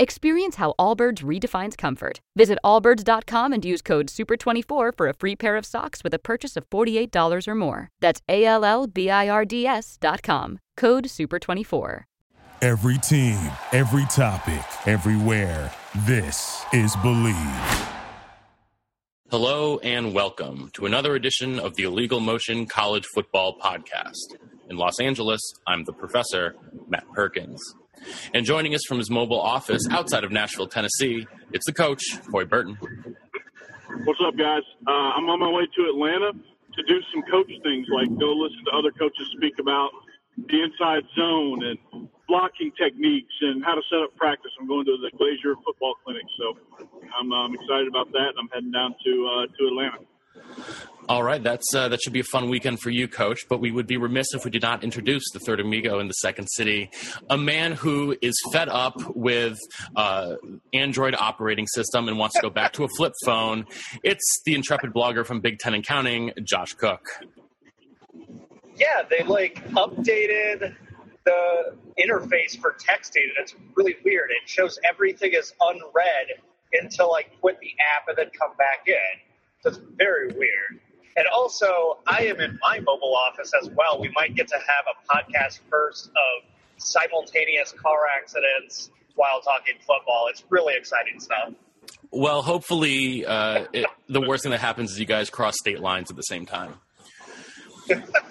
Experience how Allbirds redefines comfort. Visit allbirds.com and use code SUPER24 for a free pair of socks with a purchase of $48 or more. That's A L L B I R D S.com. Code SUPER24. Every team, every topic, everywhere. This is Believe. Hello and welcome to another edition of the Illegal Motion College Football Podcast. In Los Angeles, I'm the professor, Matt Perkins. And joining us from his mobile office outside of Nashville, Tennessee, it's the coach, Coy Burton. What's up, guys? Uh, I'm on my way to Atlanta to do some coach things, like go listen to other coaches speak about the inside zone and blocking techniques and how to set up practice. I'm going to the Glazier Football Clinic, so I'm um, excited about that. I'm heading down to uh, to Atlanta. All right, that's uh, that should be a fun weekend for you, Coach. But we would be remiss if we did not introduce the third amigo in the second city, a man who is fed up with uh, Android operating system and wants to go back to a flip phone. It's the intrepid blogger from Big Ten and Counting, Josh Cook. Yeah, they like updated the interface for texting, and it's really weird. It shows everything is unread until I quit the app and then come back in. It's very weird. And also, I am in my mobile office as well. We might get to have a podcast first of simultaneous car accidents while talking football. It's really exciting stuff. Well, hopefully, uh, it, the worst thing that happens is you guys cross state lines at the same time.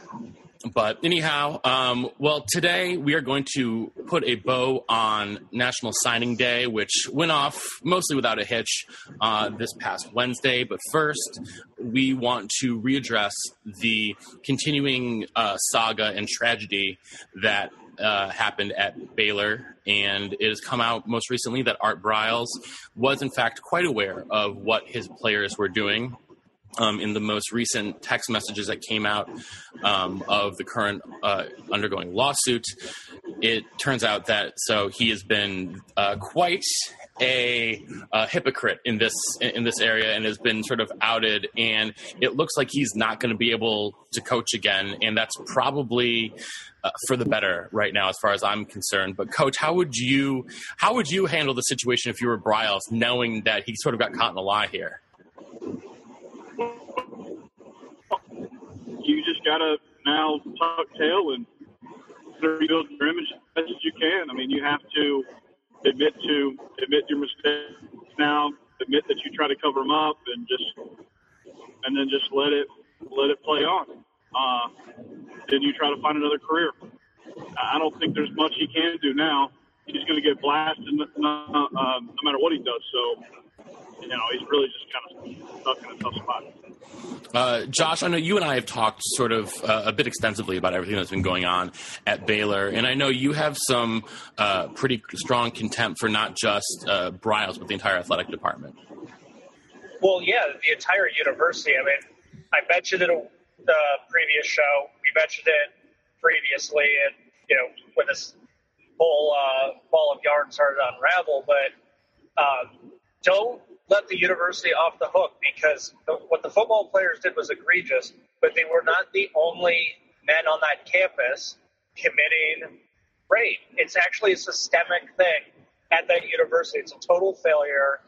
But anyhow, um, well, today we are going to put a bow on National Signing Day, which went off mostly without a hitch uh, this past Wednesday. But first, we want to readdress the continuing uh, saga and tragedy that uh, happened at Baylor, and it has come out most recently that Art Briles was, in fact, quite aware of what his players were doing um, in the most recent text messages that came out um, of the current uh, undergoing lawsuit, it turns out that so he has been uh, quite a, hypocrite in this in this area and has been sort of outed, and it looks like he's not going to be able to coach again, and that's probably. Uh, for the better right now, as far as I'm concerned. But coach, how would you how would you handle the situation if you were Briles, knowing that he sort of got caught in a lie here? You just got to now tuck tail and rebuild your image as best as you can. I mean, you have to admit to admit your mistakes now, admit that you try to cover them up, and just and then just let it let it play on. Uh, then you try to find another career. I don't think there's much he can do now. He's going to get blasted no, uh, no matter what he does. So, you know, he's really just kind of stuck in a tough spot. Uh, Josh, I know you and I have talked sort of uh, a bit extensively about everything that's been going on at Baylor, and I know you have some uh, pretty strong contempt for not just uh, Briles, but the entire athletic department. Well, yeah, the entire university. I mean, I mentioned it the previous show. We mentioned it previously, and you know, when this whole uh, ball of yarn started to unravel. But um, don't let the university off the hook because what the football players did was egregious, but they were not the only men on that campus committing rape. It's actually a systemic thing at that university. It's a total failure.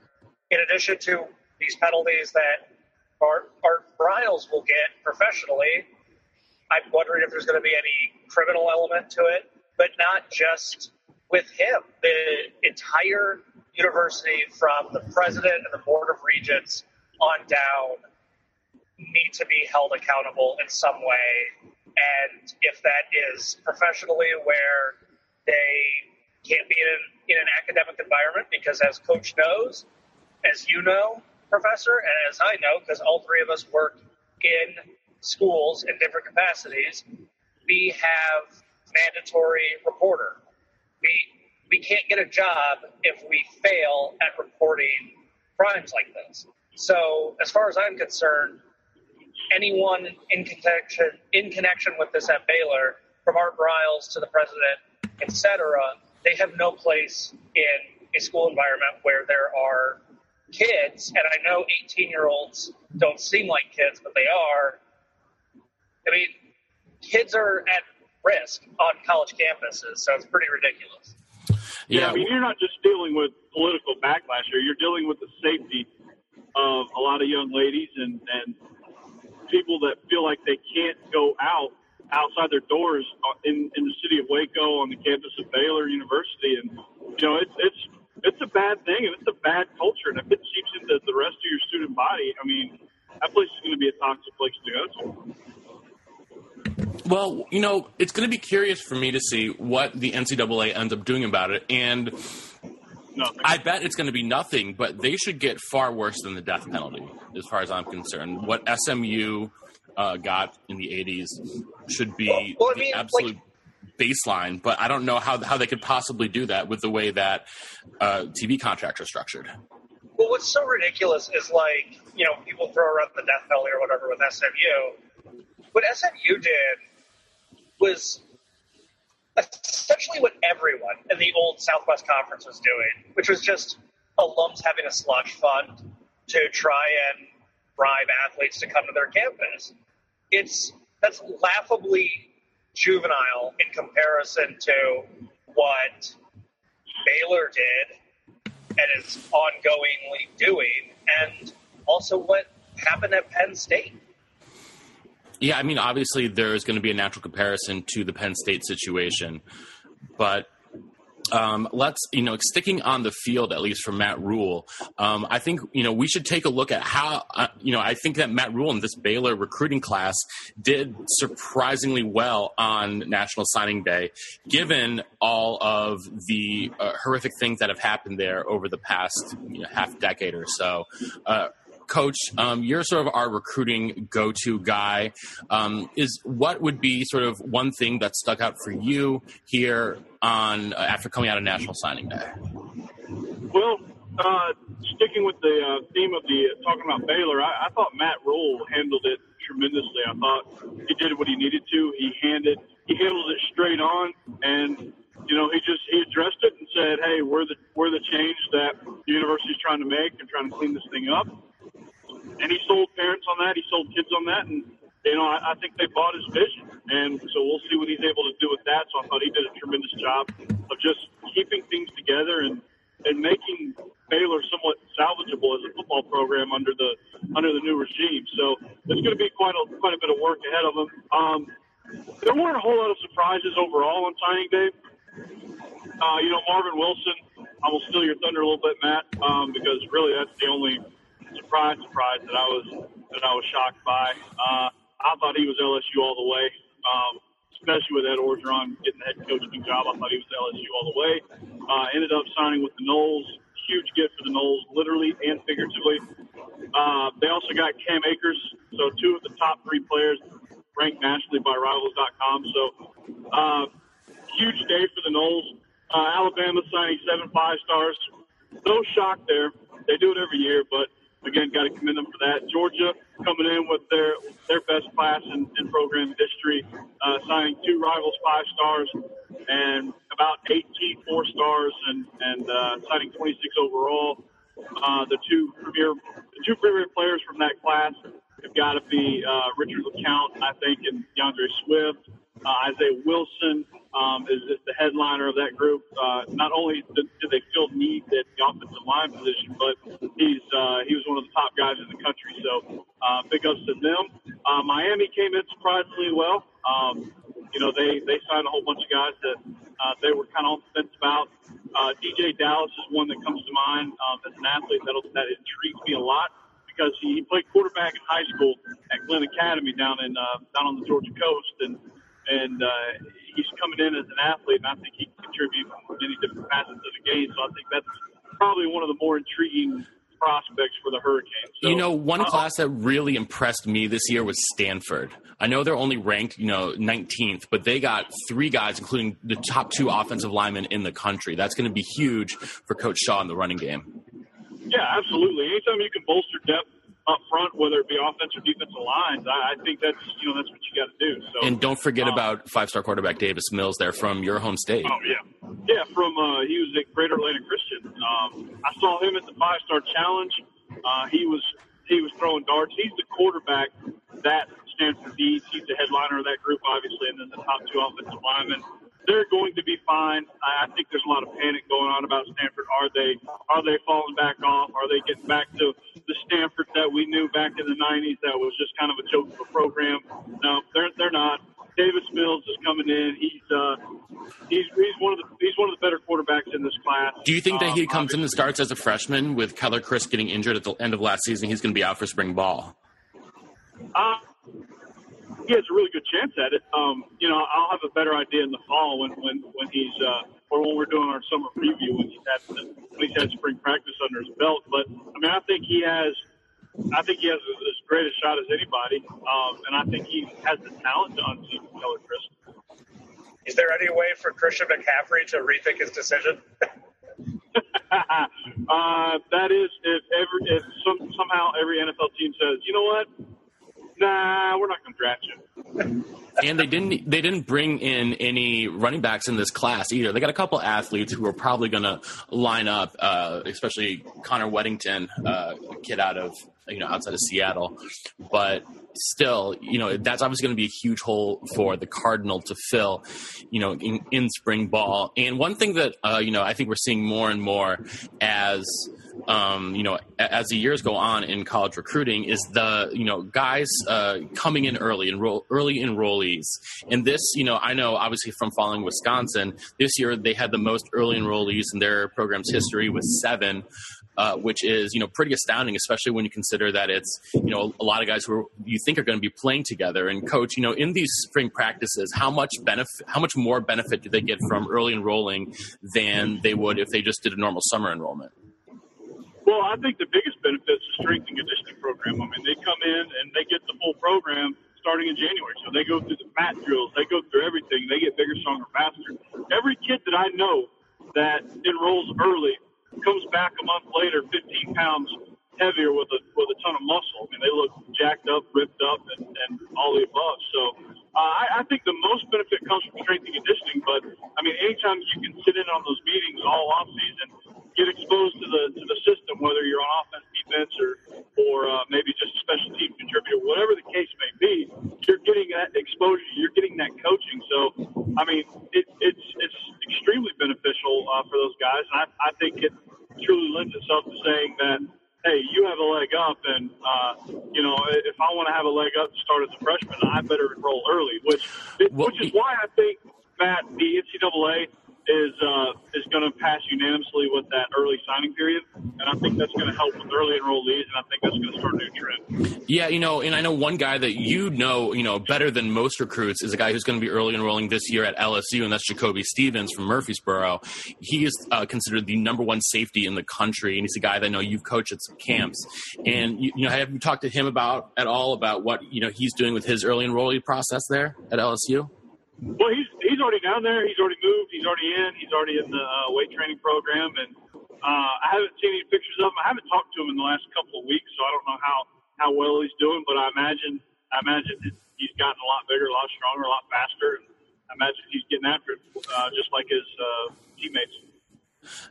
In addition to these penalties that Art, Art Briles will get professionally, I'm wondering if there's going to be any criminal element to it, but not just with him. The entire university from the president and the board of regents on down need to be held accountable in some way. And if that is professionally where they can't be in, in an academic environment, because as coach knows, as you know, professor, and as I know, because all three of us work in schools in different capacities, we have mandatory reporter. We we can't get a job if we fail at reporting crimes like this. So, as far as I'm concerned, anyone in connection in connection with this at Baylor, from Art Briles to the president, etc., they have no place in a school environment where there are kids. And I know 18 year olds don't seem like kids, but they are. I mean, kids are at risk on college campuses, so it's pretty ridiculous. Yeah, I mean, you're not just dealing with political backlash here. You're dealing with the safety of a lot of young ladies and, and people that feel like they can't go out outside their doors uh, in, in the city of Waco on the campus of Baylor University. And, you know, it's, it's, it's a bad thing and it's a bad culture. And if it seeps into the rest of your student body, I mean, that place is going to be a toxic place to go to. Well, you know, it's going to be curious for me to see what the NCAA ends up doing about it. And Nothing. I bet it's going to be nothing, but they should get far worse than the death penalty, as far as I'm concerned. What SMU uh, got in the 80s should be Well, I the mean, absolute baseline, but I don't know how, how they could possibly do that with the way that uh, TV contracts are structured. Well, what's so ridiculous is like, you know, people throw around the death penalty or whatever with SMU. What SMU did was essentially what everyone in the old Southwest Conference was doing, which was just alums having a slush fund to try and bribe athletes to come to their campus. It's that's laughably juvenile in comparison to what Baylor did and is ongoingly doing, and also what happened at Penn State. Yeah, I mean, obviously there's going to be a natural comparison to the Penn State situation, but um, let's you know sticking on the field at least for Matt Rhule. Um, I think you know we should take a look at how uh, you know I think that Matt Rhule in this Baylor recruiting class did surprisingly well on National Signing Day, given all of the uh, horrific things that have happened there over the past you know, half decade or so. Uh, Coach, um, you're sort of our recruiting go-to guy. Um, is what would be sort of one thing that stuck out for you here on uh, after coming out of National Signing Day? Well, uh, sticking with the uh, theme of the talking about Baylor, I, I thought Matt Rhule handled it tremendously. I thought he did what he needed to. He handed he handled it straight on, and you know he just he addressed it and said, "Hey, we're the we're the change that the university's trying to make and trying to clean this thing up." And he sold parents on that. He sold kids on that, and you know I, I think they bought his vision, and so we'll see what he's able to do with that. So I thought he did a tremendous job of just keeping things together and and making Baylor somewhat salvageable as a football program under the under the new regime. So it's going to be quite a quite a bit of work ahead of them. Um, there weren't a whole lot of surprises overall on signing day. Uh, you know, Marvin Wilson. I will steal your thunder a little bit, Matt, um, because really that's the only surprise surprise that I was that I was shocked by. Uh, I thought he was LSU all the way. Um, especially with Ed Orgeron getting the head coaching job. I thought he was LSU all the way. Uh, ended up signing with the Noles. Huge gift for the Noles, literally and figuratively. Uh, they also got Cam Akers, so two of the top three players ranked nationally by Rivals.com. So uh, huge day for the Noles. Uh, Alabama signing seven five stars. No shock there. They do it every year, but again, got to commend them for that. Georgia coming in with their their best class in, in program history, uh, signing two rivals five stars and about 18 four stars, and and uh, signing 26 overall. Uh, the two premier the two premier players from that class have got to be uh, Richard LeCounte, I think, and D'Andre Swift. Uh, Isaiah Wilson um, is, is the headliner of that group. Uh, not only do they feel need at the offensive line position, but he's uh, he was one of the top guys in the country. So uh, big ups to them. Uh, Miami came in surprisingly well. Um, you know, they they signed a whole bunch of guys that uh, they were kind of on the fence about. Uh, DJ Dallas is one that comes to mind um, as an athlete that that intrigues me a lot because he played quarterback in high school at Glynn Academy down in uh, down on the Georgia coast, and and uh, he's coming in as an athlete, and I think he can contribute in many different facets of the game. So I think that's probably one of the more intriguing prospects for the Hurricanes. So, you know, one uh, class that really impressed me this year was Stanford. I know they're only ranked, you know, 19th, but they got three guys, including the top two offensive linemen in the country. That's going to be huge for Coach Shaw in the running game. Yeah, absolutely. Anytime you can bolster depth up front, whether it be offensive or defensive lines, I, I think that's you know that's what you got to do. So, And don't forget um, about five-star quarterback Davis Mills there from your home state. Oh yeah, yeah. From uh, he was at Greater Atlanta Christian. Um, I saw him at the Five Star Challenge. Uh, he was he was throwing darts. He's the quarterback that Stanford needs. He's the headliner of that group, obviously, and then the top two offensive linemen. They're going to be fine. I think there's a lot of panic going on about Stanford. Are they are they falling back off? Are they getting back to the Stanford that we knew back in the '90s? That was just kind of a joke of a program. No, they're they're not. Davis Mills is coming in. He's uh, he's he's one of the he's one of the better quarterbacks in this class. Do you think that he Um, comes in and starts as a freshman with Keller Chryst getting injured at the end of last season? He's going to be out for spring ball. Uh, he has a really good chance at it. Um, you know, I'll have a better idea in the fall when when when he's uh, or when we're doing our summer preview when he's had when he's had spring practice under his belt. But I mean, I think he has. I think he has as great a shot as anybody, um, and I think he has the talent to unseat Keller Chryst. Is there any way for Christian McCaffrey to rethink his decision? uh, that is, if every if some, somehow every NFL team says, you know what, nah, we're not going to draft you. and they didn't they didn't bring in any running backs in this class either. They got a couple athletes who are probably going to line up, uh, especially Connor Wedington, uh, kid out of you know outside of Seattle, but still, you know that's obviously going to be a huge hole for the Cardinal to fill, you know, in, in spring ball. And one thing that uh, you know I think we're seeing more and more as um, you know, as the years go on in college recruiting, is the you know guys uh, coming in early, enroll early enrollees. And this, you know, I know obviously from following Wisconsin, this year they had the most early enrollees in their program's history with seven. Uh, which is you know pretty astounding, especially when you consider that it's you know a lot of guys who are, you think are going to be playing together. And coach, you know, in these spring practices, how much benefit, how much more benefit do they get from early enrolling than they would if they just did a normal summer enrollment? Well, I think the biggest benefit is the strength and conditioning program. I mean, they come in and they get the full program starting in January. So they go through the mat drills, they go through everything, they get bigger, stronger, faster. Every kid that I know that enrolls early comes back a month later 15 pounds heavier with a with a ton of muscle. I mean, they look jacked up, ripped up, and, and all the above. So uh, I, I think the most benefit comes from strength and conditioning. But I mean, anytime you can sit in on those meetings all off season, get exposed to the to the system, whether you're on offense, defense, or or uh, maybe just a special team contributor, whatever the case may be, you're getting that exposure, you're getting that coaching. So I mean, it, it's it's extremely beneficial uh, for those guys, and I, I think it truly lends itself to saying that hey, you have a leg up, and uh, you know, if I want to have a leg up to start as a freshman, I better enroll early. Which, Well, which is why I think Matt, the NCAA is uh, is going to pass unanimously with that early signing period, and I think that's going to help with early enrollees, and I think that's going to start a new trend. Yeah, you know, and I know one guy that you know, you know, better than most recruits is a guy who's going to be early enrolling this year at LSU, and that's Jacoby Stevens from Murfreesboro. He is uh, considered the number one safety in the country, and he's a guy that I know you've coached at some camps. And you, you know, have you talked to him about at all about what you know he's doing with his early enrollee process there at LSU? Well, he's he's already down there. He's already moved. He's already in. He's already in the uh, weight training program, and uh, I haven't seen any pictures of him. I haven't talked to him in the last couple of weeks, so I don't know how how well he's doing. But I imagine I imagine he's gotten a lot bigger, a lot stronger, a lot faster. And I imagine he's getting after it, uh, just like his uh, teammates.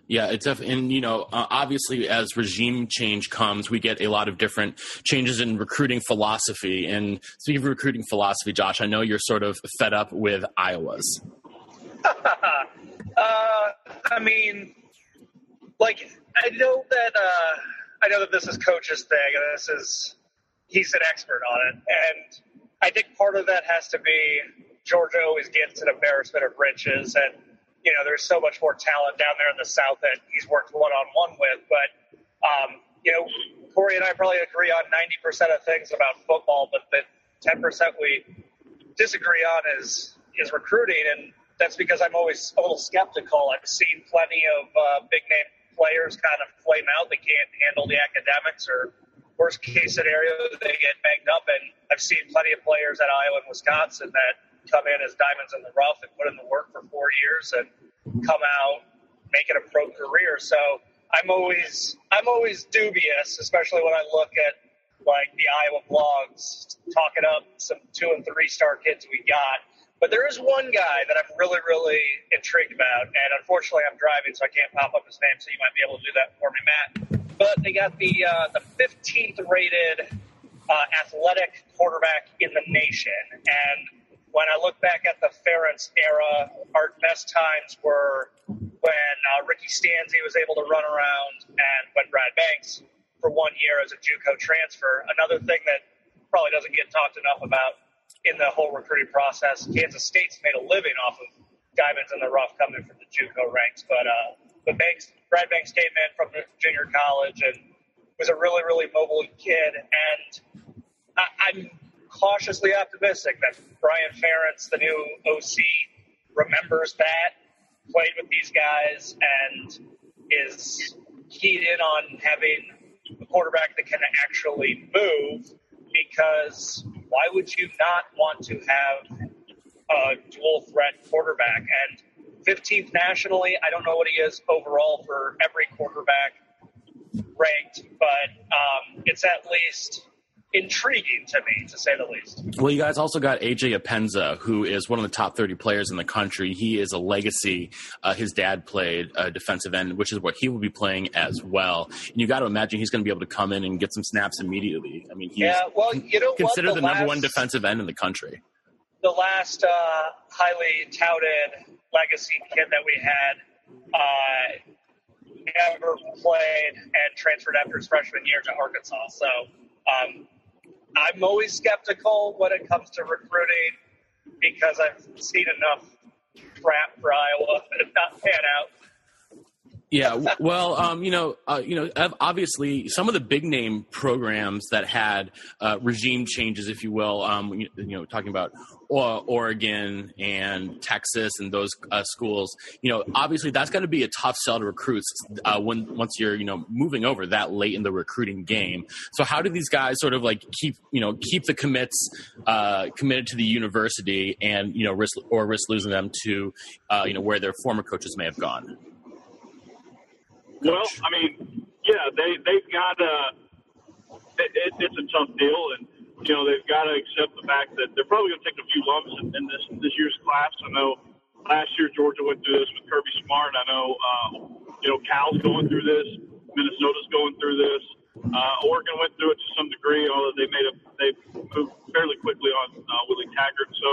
Yeah, it's def- and you know, uh, obviously, as regime change comes, we get a lot of different changes in recruiting philosophy. And speaking of recruiting philosophy, Josh, I know you're sort of fed up with Iowa's. Uh, I mean, like I know that uh, I know that this is coach's thing, and this is he's an expert on it, and I think part of that has to be Georgia always gets an embarrassment of riches, and you know there's so much more talent down there in the South that he's worked one on one with, but um, you know Corey and I probably agree on 90% of things about football, but the 10% we disagree on is is recruiting, and that's because I'm always a little skeptical. I've seen plenty of uh, big name players kind of flame out. They can't handle the academics, or worst case scenario, they get banged up. And I've seen plenty of players at Iowa and Wisconsin that come in as diamonds in the rough and put in the work for four years and come out make it a pro career. So I'm always I'm always dubious, especially when I look at like the Iowa blogs talking up some two and three star kids we got. But there is one guy that I'm really, really intrigued about, and unfortunately I'm driving, so I can't pop up his name. So you might be able to do that for me, Matt. But they got the uh, the 15th rated uh, athletic quarterback in the nation, and when I look back at the Ferentz era, our best times were when uh, Ricky Stanzi was able to run around, and when Brad Banks for one year as a JUCO transfer. Another thing that probably doesn't get talked enough about in the whole recruiting process. Kansas State's made a living off of diamonds in the rough coming from the JUCO ranks, but uh, but Banks, Brad Banks came in from junior college and was a really really mobile kid, and I, I'm cautiously optimistic that Brian Ferentz, the new OC, remembers that, played with these guys, and is keyed in on having a quarterback that can actually move because why would you not want to have a dual threat quarterback? And 15th nationally, I don't know what he is overall for every quarterback ranked, but um, it's at least intriguing to me, to say the least. Well, you guys also got AJ Epenesa, who is one of the top 30 players in the country. He is a legacy. Uh, his dad played uh, defensive end, which is what he will be playing as well. And you got to imagine he's going to be able to come in and get some snaps immediately. I mean, he's yeah, well, you know considered the, the, last, number one defensive end in the country. The last uh, highly touted legacy kid that we had uh, never played and transferred after his freshman year to Arkansas. So um, I'm always skeptical when it comes to recruiting because I've seen enough crap for Iowa and not pan out. Yeah, well, um, you know, uh, you know, obviously, some of the big name programs that had uh, regime changes, if you will, um, you, you, know, talking about Oregon and Texas and those uh, schools, you know, obviously that's going to be a tough sell to recruits uh, when once you're, you know, moving over that late in the recruiting game. So, how do these guys sort of like keep, you know, keep the commits uh, committed to the university and you know risk or risk losing them to, you know, where their former coaches may have gone? Well, I mean, yeah, they they've got a. It, it, it's a tough deal, and you know they've got to accept the fact that they're probably going to take a few lumps in, in this this year's class. I know last year Georgia went through this with Kirby Smart. I know uh, you know Cal's going through this. Minnesota's going through this. Uh, Oregon went through it to some degree, although they made a they moved fairly quickly on uh, Willie Taggart. So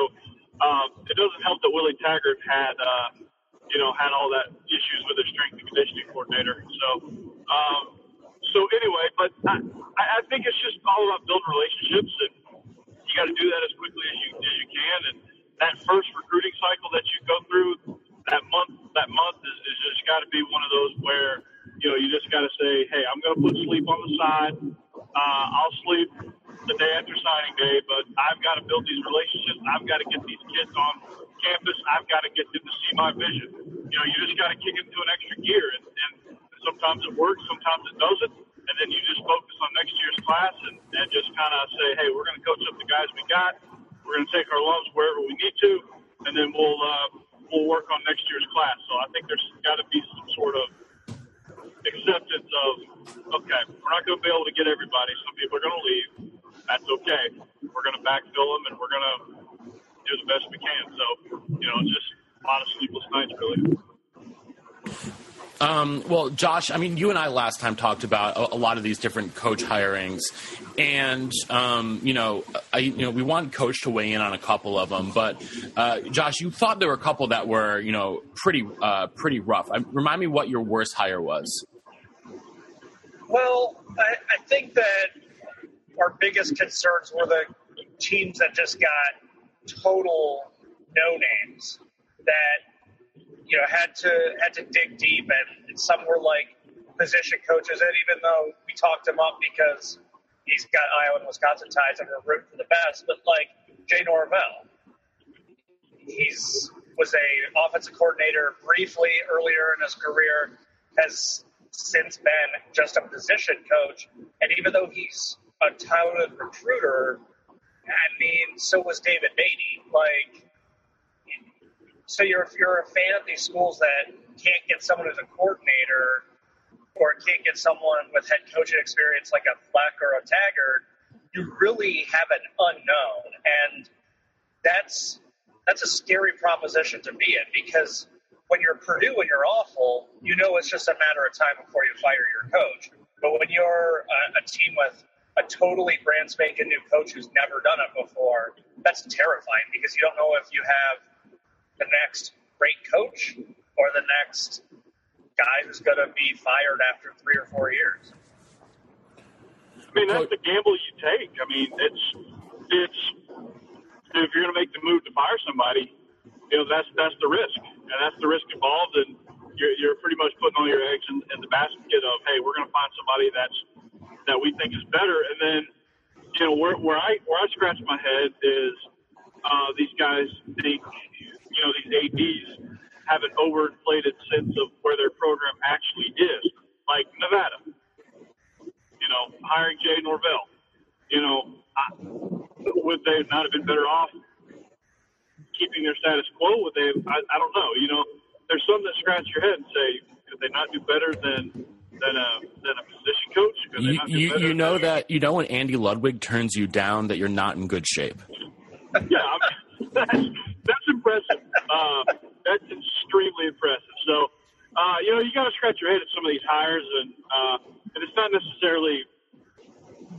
um, it doesn't help that Willie Taggart had. Uh, you know, had all that issues with his strength and conditioning coordinator. So, um, so anyway, but I, I think it's just all about building relationships, and you got to do that as quickly as you as you can. And that first recruiting cycle that you go through, that month, that month is, is just got to be one of those where you know you just got to say, hey, I'm going to put sleep on the side. Uh, I'll sleep the day after signing day, but I've got to build these relationships. I've got to get these kids on campus, I've got to get them to see my vision. You know, you just got to kick into an extra gear, and, and sometimes it works, sometimes it doesn't, and then you just focus on next year's class and, and of say, hey, we're going to coach up the guys we got. We're going to take our lumps wherever we need to, and then we'll uh, we'll work on next year's class. So I think there's got to be some sort of acceptance of okay, we're not going to be able to get everybody. Some people are going to leave. That's okay. We're going to backfill them, and we're going to do the best we can. So, you know, just a lot of sleepless nights, really. Um, well, Josh, I mean, you and I last time talked about a, a lot of these different coach hirings, and um, you know, I, you know, we want coach to weigh in on a couple of them. But uh, Josh, you thought there were a couple that were, you know, pretty, uh, pretty rough. I, remind me what your worst hire was. Well, I, I think that our biggest concerns were the teams that just got total no names that you know had to had to dig deep, and some were like position coaches. And even though we talked him up because he's got Iowa and Wisconsin ties, and we're rooting for the best, but like Jay Norvell, he's was a offensive coordinator briefly earlier in his career, has since been just a position coach. And even though he's a talented recruiter, I mean, so was David Beaty. Like, so you're if you're a fan of these schools that can't get someone who's a coordinator or can't get someone with head coaching experience like a Fleck or a Taggart, you really have an unknown, and that's that's a scary proposition to be in because when you're Purdue and you're awful, you know it's just a matter of time before you fire your coach. But when you're a, a team with a totally brand spanking new coach who's never done it before, that's terrifying because you don't know if you have the next great coach or the next guy who's going to be fired after three or four years. I mean, that's the gamble you take. I mean, it's it's if you're going to make the move to fire somebody, you know that's that's the risk, and that's the risk involved, and you're you're pretty much putting all your eggs in, in the basket of hey, we're going to find somebody that's that we think is better, and then you know where where I where I scratch my head is uh, these guys think you know these ads have an overinflated sense of where their program actually is, like Nevada. You know, hiring Jay Norvell. You know, I, would they not have been better off keeping their status quo? Would they? I, I don't know. You know, there's some that scratch your head and say, could they not do better than than a than a position coach? Could You, you, you know that you know when Andy Ludwig turns you down that you're not in good shape. yeah, I mean, that's, that's impressive. Uh, that's extremely impressive. So, uh, you know, you got to scratch your head at some of these hires, and uh, and it's not necessarily,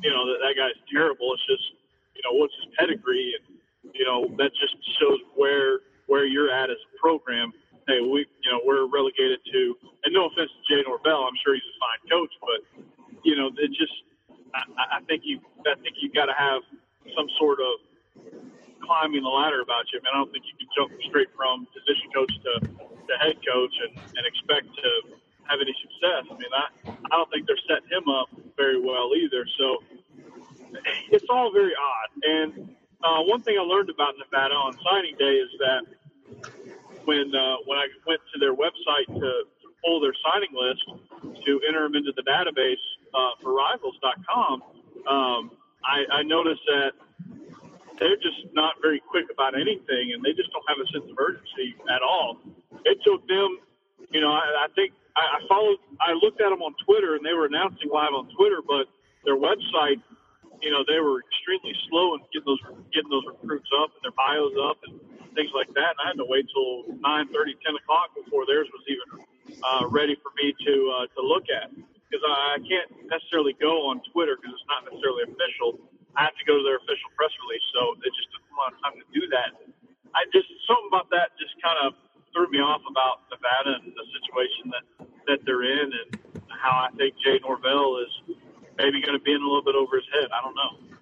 you know, that that guy's terrible. It's just, you know, what's his pedigree, and you know, that just shows where where you're at as a program. Hey, we, you know, we're relegated to, and no offense to Jay Norvell, I'm sure he's a fine coach, but you know, it just, I, I think you, I think you got to have some sort of climbing the ladder about you. I mean, I don't think you can jump straight from position coach to, to head coach and, and expect to have any success. I mean, I, I don't think they're setting him up very well either. So it's all very odd. And uh, one thing I learned about Nevada on signing day is that when uh, when I went to their website to, to pull their signing list to enter them into the database uh, for Rivals.com, um, I, I noticed that they're just not very quick about anything, and they just don't have a sense of urgency at all. It took them, you know, I, I think I, I followed, I looked at them on Twitter, and they were announcing live on Twitter, but their website, you know, they were extremely slow in getting those getting those recruits up and their bios up and things like that. And I had to wait till nine thirty, ten o'clock before theirs was even uh, ready for me to uh, to look at because I, I can't necessarily go on Twitter because it's not necessarily official. I have to go to their official press release, so it just took a lot of time to do that. I just something about that just kind of threw me off about Nevada and the situation that that they're in, and how I think Jay Norvell is maybe going to be in a little bit over his head. I don't know.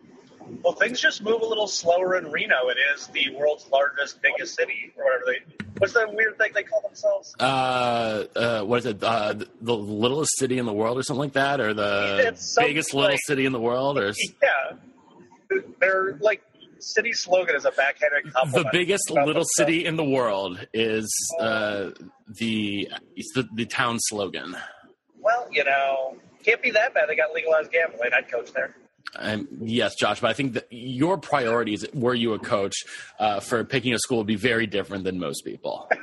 Well, things just move a little slower in Reno. It is the world's largest, biggest city, or whatever they. What's that weird thing they call themselves? Uh, uh, what is it? Uh, the, the littlest city in the world, or something like that, or the It's something biggest little city in the world, or Yeah, their like city slogan is a backhanded compliment. the biggest little city in the world is uh, the, it's the the town slogan. Well, you know, can't be that bad. They got legalized gambling. I'd coach there. Um, yes, Josh, but I think that your priorities, were you a coach, uh, for picking a school would be very different than most people.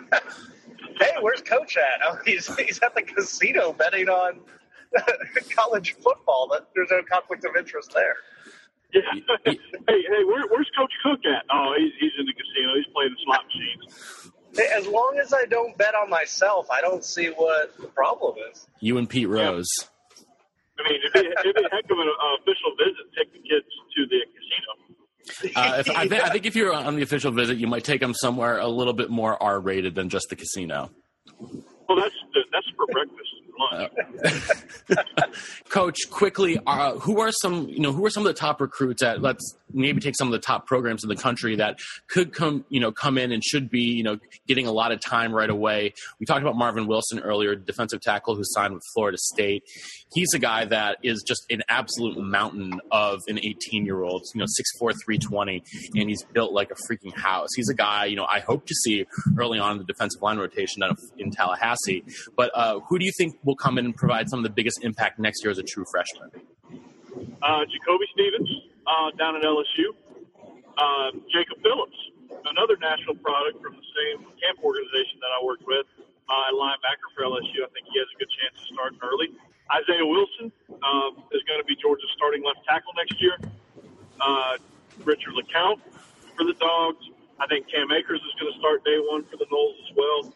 Hey, where's Coach at? Oh, he's he's at the casino betting on college football. That there's no conflict of interest there. Yeah. hey, hey, where, where's Coach Cook at? Oh, he's, he's in the casino. He's playing the slot machines. Hey, As long as I don't bet on myself, I don't see what the problem is. You and Pete Rose. I mean, it'd be, it'd be a heck of an uh, official visit. Take the kids to the casino. Uh, if, I, think, I think if you're on the official visit, you might take them somewhere a little bit more R-rated than just the casino. Well, that's that's for breakfast and lunch. Coach, quickly, uh, who are some you know who are some of the top recruits at let's maybe take some of the top programs in the country that could come you know come in and should be you know getting a lot of time right away. We talked about Marvin Wilson earlier, defensive tackle who signed with Florida State. He's a guy that is just an absolute mountain of an 18 year old, you know, 6'4", 320, and he's built like a freaking house. He's a guy you know I hope to see early on in the defensive line rotation in Tallahassee. But uh, who do you think will come in and provide some of the biggest impact next year as a true freshman? Uh, Jacoby Stevens uh, down at LSU. Uh, Jacob Phillips, another national product from the same camp organization that I worked with uh, linebacker for LSU. I think he has a good chance of starting early. Isaiah Wilson uh, is going to be Georgia's starting left tackle next year. Uh, Richard LeCounte for the Dogs. I think Cam Akers is going to start day one for the Noles as well.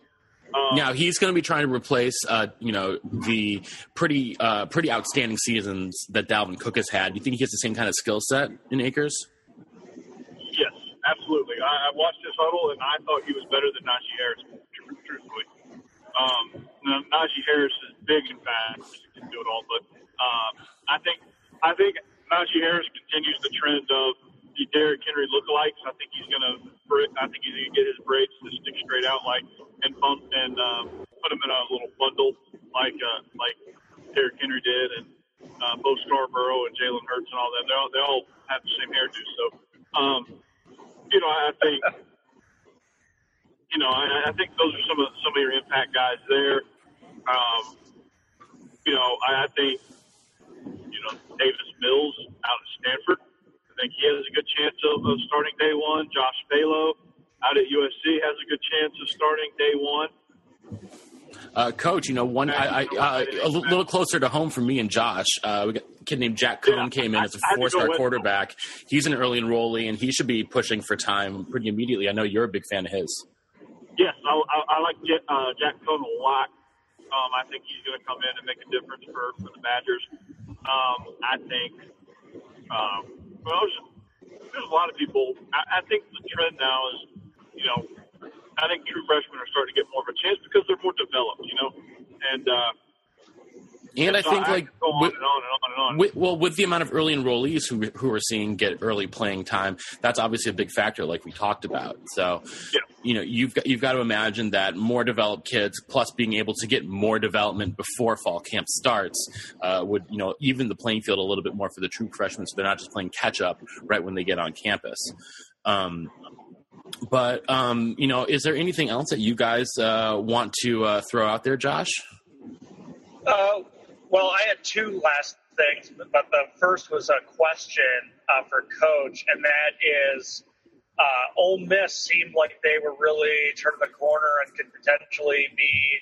Um, now he's going to be trying to replace, uh, you know, the pretty uh, pretty outstanding seasons that Dalvin Cook has had. Do you think he has the same kind of skill set in Akers? Yes, absolutely. I, I watched his huddle and I thought he was better than Najee Harris. Truthfully, um, Najee Harris is big and fast, he can do it all. But um, I think I think Najee Harris continues the trend of the Derrick Henry lookalikes. I think he's gonna. I think he's gonna get his braids to stick straight out, like and bump and um, put them in a little bundle, like uh, like Derrick Henry did, and uh, Bo Scarborough and Jalen Hurts and all them. They all they all have the same hairdo. So, um, you know, I think. You know, I, I think those are some of some of your impact guys there. Um, you know, I, I think you know Davis Mills out of Stanford think he has a good chance of, of starting day one. Josh Falo out at USC has a good chance of starting day one. Uh, Coach, you know, one I, I, uh, a little closer to home for me and Josh. Uh, we got a kid named Jack Coan yeah, came in as a four-star quarterback. He's an early enrollee, and he should be pushing for time pretty immediately. I know you're a big fan of his. Yes, I, I, I like uh, Jack Coan a lot. Um, I think he's going to come in and make a difference for, for the Badgers. Um, I think um, well, there's, there's a lot of people. I, I think the trend now is, you know, I think true freshmen are starting to get more of a chance because they're more developed, you know, and. uh and I think like with, and on and on with, well, with the amount of early enrollees who who are seeing get early playing time, that's obviously a big factor, like we talked about. So, yeah. You know, you've got you've got to imagine that more developed kids, plus being able to get more development before fall camp starts, uh, would you know even the playing field a little bit more for the true freshmen, so they're not just playing catch up right when they get on campus. Um, but um, you know, is there anything else that you guys uh, want to uh, throw out there, Josh? Uh, well, I had two last things, but the first was a question uh, for Coach, and that is uh, Ole Miss seemed like they were really turning the corner and could potentially be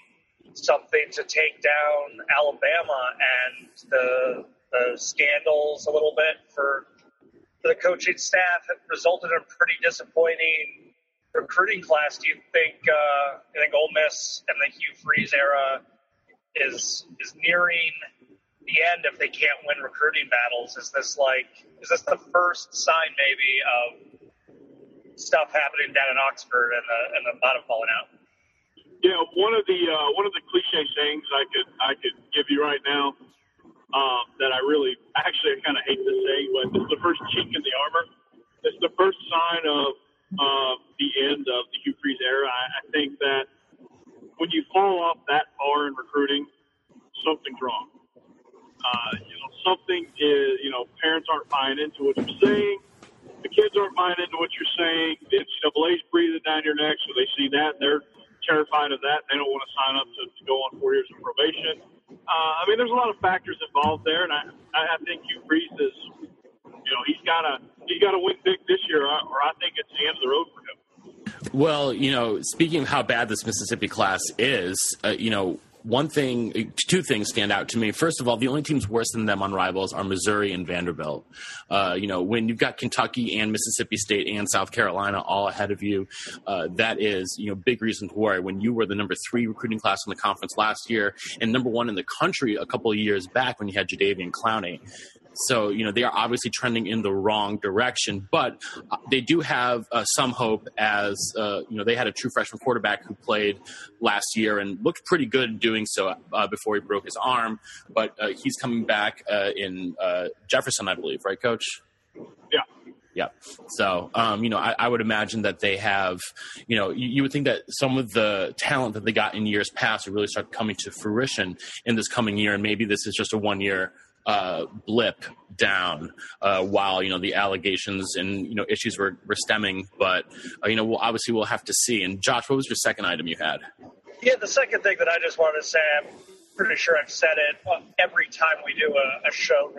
something to take down Alabama and the, the scandals a little bit for, the coaching staff have resulted in a pretty disappointing recruiting class. Do you think uh, you think Ole Miss and the Hugh Freeze era is is nearing the end if they can't win recruiting battles? Is this like is this the first sign maybe of stuff happening down in Oxford and the and the bottom falling out? Yeah, one of the uh, one of the cliche sayings I could I could give you right now um, that I really actually I kind of hate to say, but it's the first chink in the armor. It's the first sign of uh, the end of the Hugh Freeze era. I, I think that when you fall off that far in recruiting, something's wrong. Uh, you know, something is, you know, parents aren't buying into what you're saying. The kids aren't buying into what you're saying. The NCAA's breathing down your neck, so they see that. And they're terrified of that. They don't want to sign up to, to go on four years of probation. Uh, I mean, there's a lot of factors involved there, and I, I think Hugh Freeze is, you know, he's got to he's got to win big this year, or I think it's the end of the road for him. Well, you know, speaking of how bad this Mississippi class is, uh, you know, one thing, two things stand out to me. First of all, the only teams worse than them on rivals are Missouri and Vanderbilt. Uh, you know, when you've got Kentucky and Mississippi State and South Carolina all ahead of you, uh, that is, you know, big reason to worry. When you were the number three recruiting class in the conference last year and number one in the country a couple of years back when you had Jadeveon Clowney, So, you know, they are obviously trending in the wrong direction, but uh, they do have uh, some hope as, uh, you know, they had a true freshman quarterback who played last year and looked pretty good doing so uh, before he broke his arm. But uh, he's coming back uh, in Jefferson, I believe, right, coach? Yeah. Yeah. So, um, you know, I, I, would imagine that they have, you know, you, you, would think that some of the talent that they got in years past would really start coming to fruition in this coming year. And maybe this is just a one year uh, blip down uh, while you know the allegations and you know issues were, were stemming. But uh, you know, we'll, obviously we'll have to see. And Josh, what was your second item you had? Yeah, the second thing that I just wanted to say, I'm pretty sure I've said it uh, every time we do a, a show.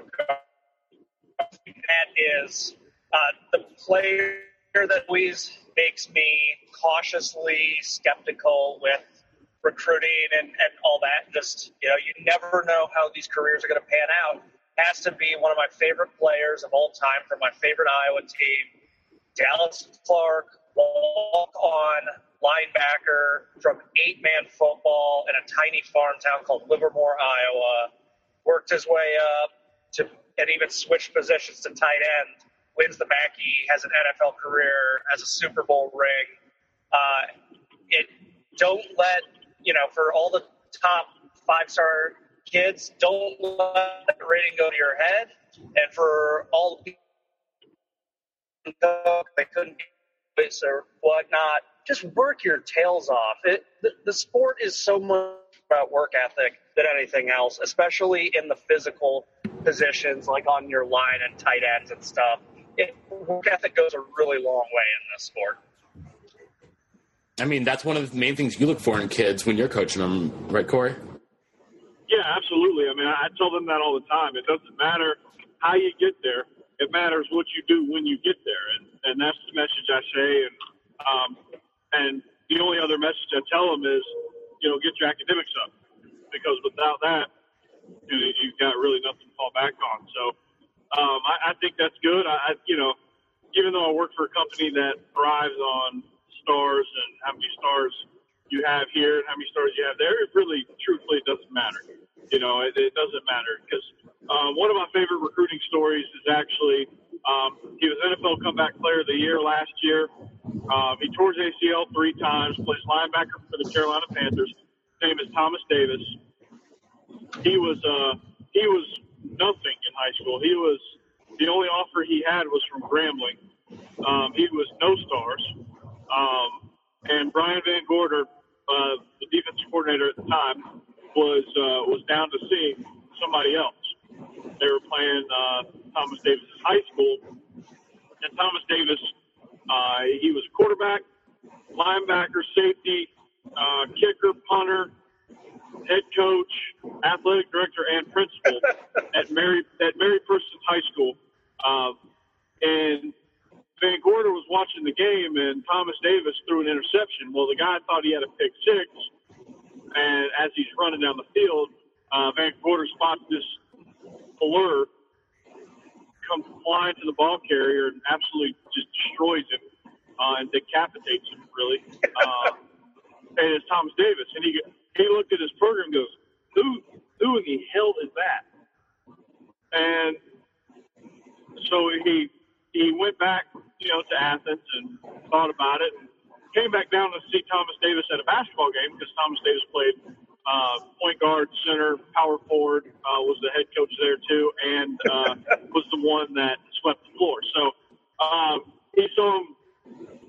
That is uh, the player that always makes me cautiously skeptical with recruiting and, and all that. Just, you know, you never know how these careers are going to pan out. Has to be one of my favorite players of all time from my favorite Iowa team, Dallas Clark, walk on linebacker from eight man football in a tiny farm town called Livermore, Iowa. Worked his way up to and even switched positions to tight end. Wins the Mackey, has an NFL career, has a Super Bowl ring. Uh, it don't let you know, for all the top five star kids, don't let the rating go to your head. And for all the people they couldn't or whatnot, just work your tails off. It, the, the sport is so much about work ethic than anything else, especially in the physical positions like on your line and tight ends and stuff. It, work ethic goes a really long way in this sport. I mean, that's one of the main things you look for in kids when you're coaching them, right, Corey? Yeah, absolutely. I mean, I tell them that all the time. It doesn't matter how you get there; it matters what you do when you get there, and and that's the message I say. And um, and the only other message I tell them is, you know, get your academics up, because without that, you know, you've got really nothing to fall back on. So um, I, I think that's good. I, I, you know, even though I work for a company that thrives on stars and how many stars you have here and how many stars you have there, it really, truthfully, doesn't matter. You know, it, it doesn't matter because um, one of my favorite recruiting stories is actually um, he was NFL Comeback Player of the Year last year. Um, he tore his ACL three times, plays linebacker for the Carolina Panthers. His name is Thomas Davis. He was uh, he was nothing in high school. He was the only offer he had was from Grambling. Um, he was no stars. Um, and Brian VanGorder, uh, the defensive coordinator at the time, was uh, was down to see somebody else. They were playing uh, Thomas Davis high school, and Thomas Davis, uh, he was quarterback, linebacker, safety, uh, kicker, punter, head coach, athletic director, and principal at Mary at Mary Persons High School. Uh, and VanGorder was watching the game and Thomas Davis threw an interception. Well, the guy thought he had a pick six, and as he's running down the field, uh, VanGorder spots this blur come flying to the ball carrier and absolutely just destroys him uh, and decapitates him, really. Uh, and it's Thomas Davis, and he he looked at his program and goes, "Who who in the hell is that?" And so he he went back, you know, to Athens and thought about it. And came back down to see Thomas Davis at a basketball game because Thomas Davis played uh, point guard, center, power forward, uh, was the head coach there too, and uh, was the one that swept the floor. So um, he saw him.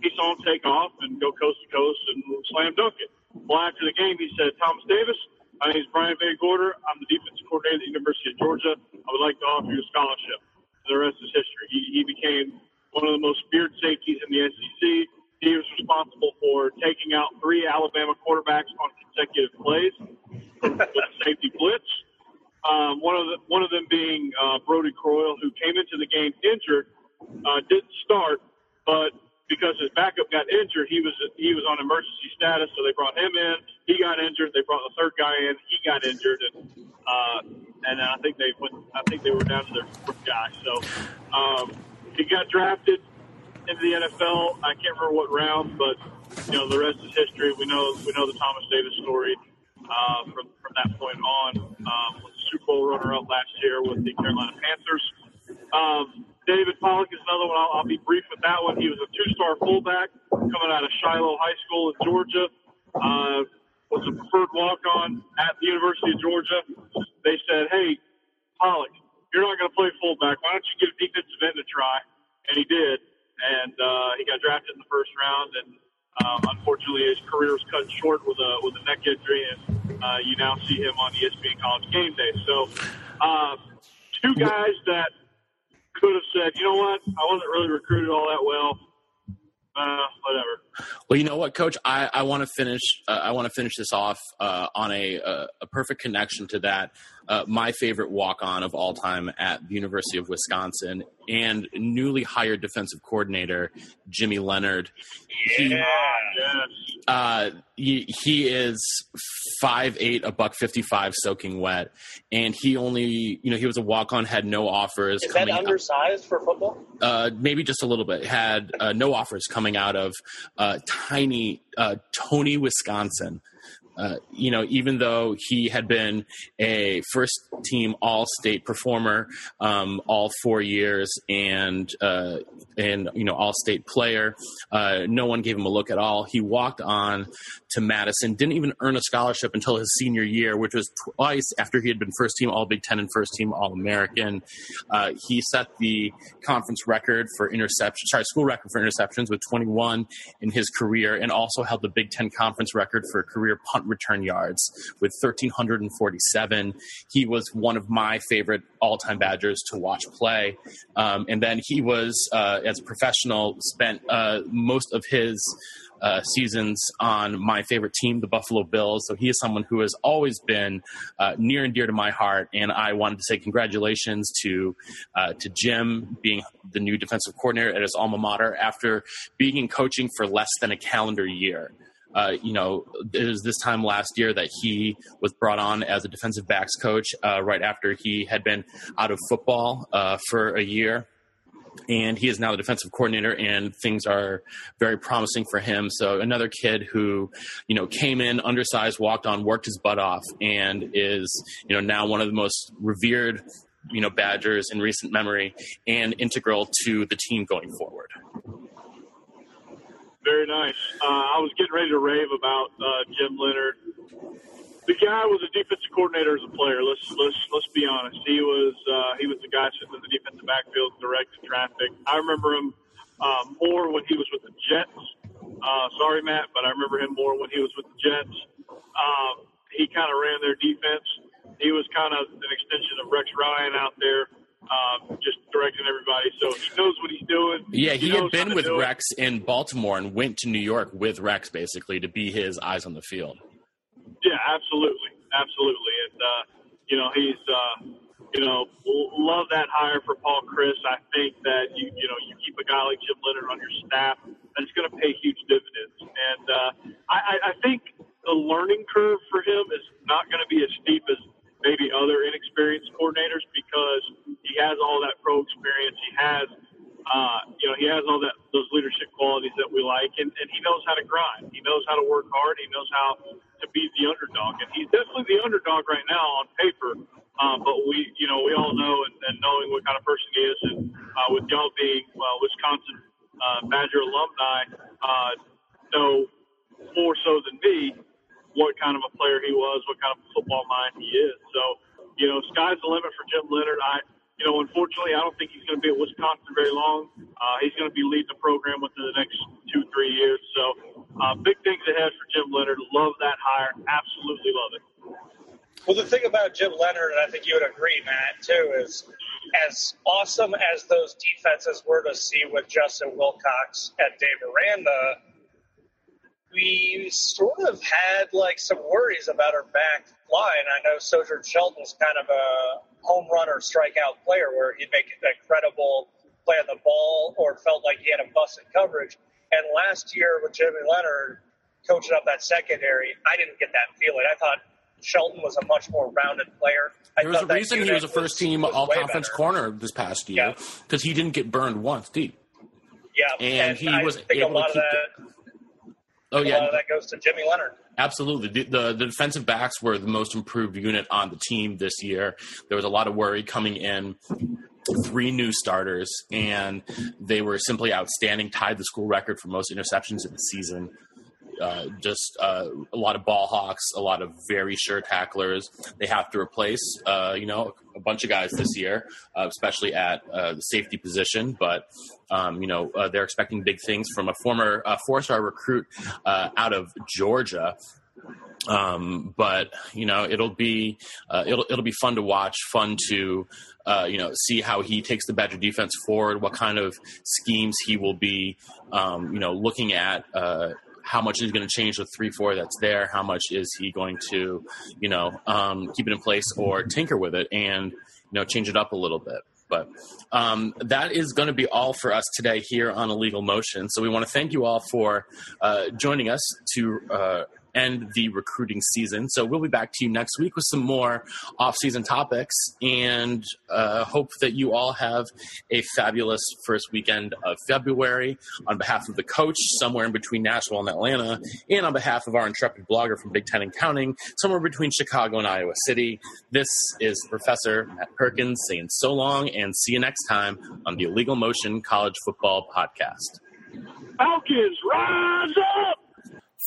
He saw him take off and go coast to coast and slam dunk it. Well, after the game, he said, "Thomas Davis, my name is Brian VanGorder. I'm the defensive coordinator at the University of Georgia. I would like to offer you a scholarship." the rest is history. He, he became one of the most feared safeties in the SEC. He was responsible for taking out three Alabama quarterbacks on consecutive plays with a safety blitz. Um, one of the, one of them being uh, Brodie Croyle, who came into the game injured, uh, didn't start, but because his backup got injured, he was he was on emergency status, so they brought him in. He got injured. They brought the third guy in. He got injured, and uh, and I think they went. I think they were down to their guy. So um, he got drafted into the NFL. I can't remember what round, but you know the rest is history. We know we know the Thomas Davis story uh, from from that point on. Um, was a Super Bowl runner-up last year with the Carolina Panthers. Um, David Pollack is another one. I'll, I'll be brief with that one. He was a two-star fullback coming out of Shiloh High School in Georgia. Uh, was a preferred walk-on at the University of Georgia. They said, "Hey, Pollack, you're not going to play fullback. Why don't you give defensive end a try?" And he did, and uh, he got drafted in the first round. And um, unfortunately, his career was cut short with a with a neck injury, and uh, you now see him on ESPN College Game Day. So, uh, two guys that could have said, you know what, I wasn't really recruited all that well. Uh, whatever. Well, you know what, Coach, I, I want to finish. Uh, I want to finish this off uh, on a, a, a perfect connection to that. Uh, my favorite walk on of all time at the University of Wisconsin and newly hired defensive coordinator Jimmy Leonhard. He, Yeah. Uh, he, he is five eight, a buck fifty five, soaking wet, and he only, you know, he was a walk on, had no offers Is that undersized for football? uh, maybe just a little bit. Had uh, no offers coming out of uh, tiny uh, Tony, Wisconsin. Uh, you know, even though he had been a first team All State performer um, all four years and uh, and you know All State player, uh, no one gave him a look at all. He walked on to Madison, didn't even earn a scholarship until his senior year, which was twice after he had been first team All Big Ten and first team All American. Uh, he set the conference record for interception, sorry, school record for interceptions with 21 in his career, and also held the Big Ten conference record for career punt return yards with 1,347. He was one of my favorite all-time Badgers to watch play, um, and then he was, uh, as a professional, spent uh, most of his uh, seasons on my favorite team, the Buffalo Bills. So he is someone who has always been uh, near and dear to my heart. And I wanted to say congratulations to uh, to Jim being the new defensive coordinator at his alma mater after being in coaching for less than a calendar year. Uh, you know, it was this time last year that he was brought on as a defensive backs coach uh, right after he had been out of football uh, for a year. And he is now the defensive coordinator and things are very promising for him. So another kid who you know came in undersized walked on worked his butt off and is you know now one of the most revered you know badgers in recent memory and integral to the team going forward Very nice. Uh, I was getting ready to rave about uh, Jim Leonhard. The guy was a defensive coordinator as a player. Let's let's let's be honest. He was uh, he was the guy sitting in the defensive backfield directing traffic. I remember him uh, more when he was with the Jets. Uh, sorry, Matt, but I remember him more when he was with the Jets. Um, he kind of ran their defense. He was kind of an extension of Rex Ryan out there, um, just directing everybody. So he knows what he's doing. yeah he, had been with rex in baltimore and went to new york with rex basically to be his eyes on the field Yeah, absolutely, absolutely, and uh, you know he's uh, you know love that hire for Paul Chryst. I think that you you know you keep a guy like Jim Leonhard on your staff, and it's going to pay huge dividends. And uh, I, I I think the learning curve for him is not going to be as steep as maybe other inexperienced coordinators because he has all that pro experience. He has uh, you know, he has all that those leadership qualities that we like, and, and he knows how to grind. He knows how to work hard. He knows how to be the underdog, and he's definitely the underdog right now on paper. Um, but we, you know, we all know, and, and knowing what kind of person he is, and uh, with y'all being well, Wisconsin uh, Badger alumni, uh, know more so than me what kind of a player he was, what kind of football mind he is. So, you know, sky's the limit for Jim Leonhard. I, you know, unfortunately, I don't think he's going to be at Wisconsin very long. Uh, he's going to be leading the program within the next two, three years. So, uh, big things ahead for Jim Leonhard. Love that hire. Absolutely love it. Well, the thing about Jim Leonhard, and I think you would agree, Matt, too, is as awesome as those defenses were to see with Justin Wilcox and Dave Aranda, we sort of had like some worries about our back line. I know Sojourn Shelton's kind of a home run or strikeout player where he'd make an incredible play on the ball or felt like he had a busted coverage. And last year with Jimmy Leonhard coaching up that secondary, I didn't get that feeling. I thought Shelton was a much more rounded player. I there was a reason he was a first team all conference corner this past year Yeah. because he didn't get burned once deep Yeah, and he I was able to keep that. Oh yeah of that goes to Jimmy Leonhard. absolutely. The, the, the defensive backs were the most improved unit on the team this year. There was a lot of worry coming in three new starters, and they were simply outstanding. Tied the school record for most interceptions in the season. Uh, just uh, a lot of ball hawks, a lot of very sure tacklers. They have to replace, uh, you know, a bunch of guys this year, uh, especially at uh, the safety position. But um, you know, they're expecting big things from a former four-star recruit out of Georgia. Um, but you know, it'll be it'll it'll be fun to watch, fun to uh, you know, see how he takes the Badger defense forward, what kind of schemes he will be, um, you know, looking at. How much is going to change the three four that's there? How much is he going to, you know, um, keep it in place or tinker with it and you know change it up a little bit? But um, that is going to be all for us today here on Illegal Motion. So we want to thank you all for uh, joining us to uh, end the recruiting season. So we'll be back to you next week with some more off-season topics, and uh, hope that you all have a fabulous first weekend of February. On behalf of the coach, somewhere in between Nashville and Atlanta, and on behalf of our intrepid blogger from Big Ten and Counting, somewhere between Chicago and Iowa City, this is Professor Matt Perkins saying so long and see you next time on the Illegal Motion College Football Podcast. Falcons, rise up!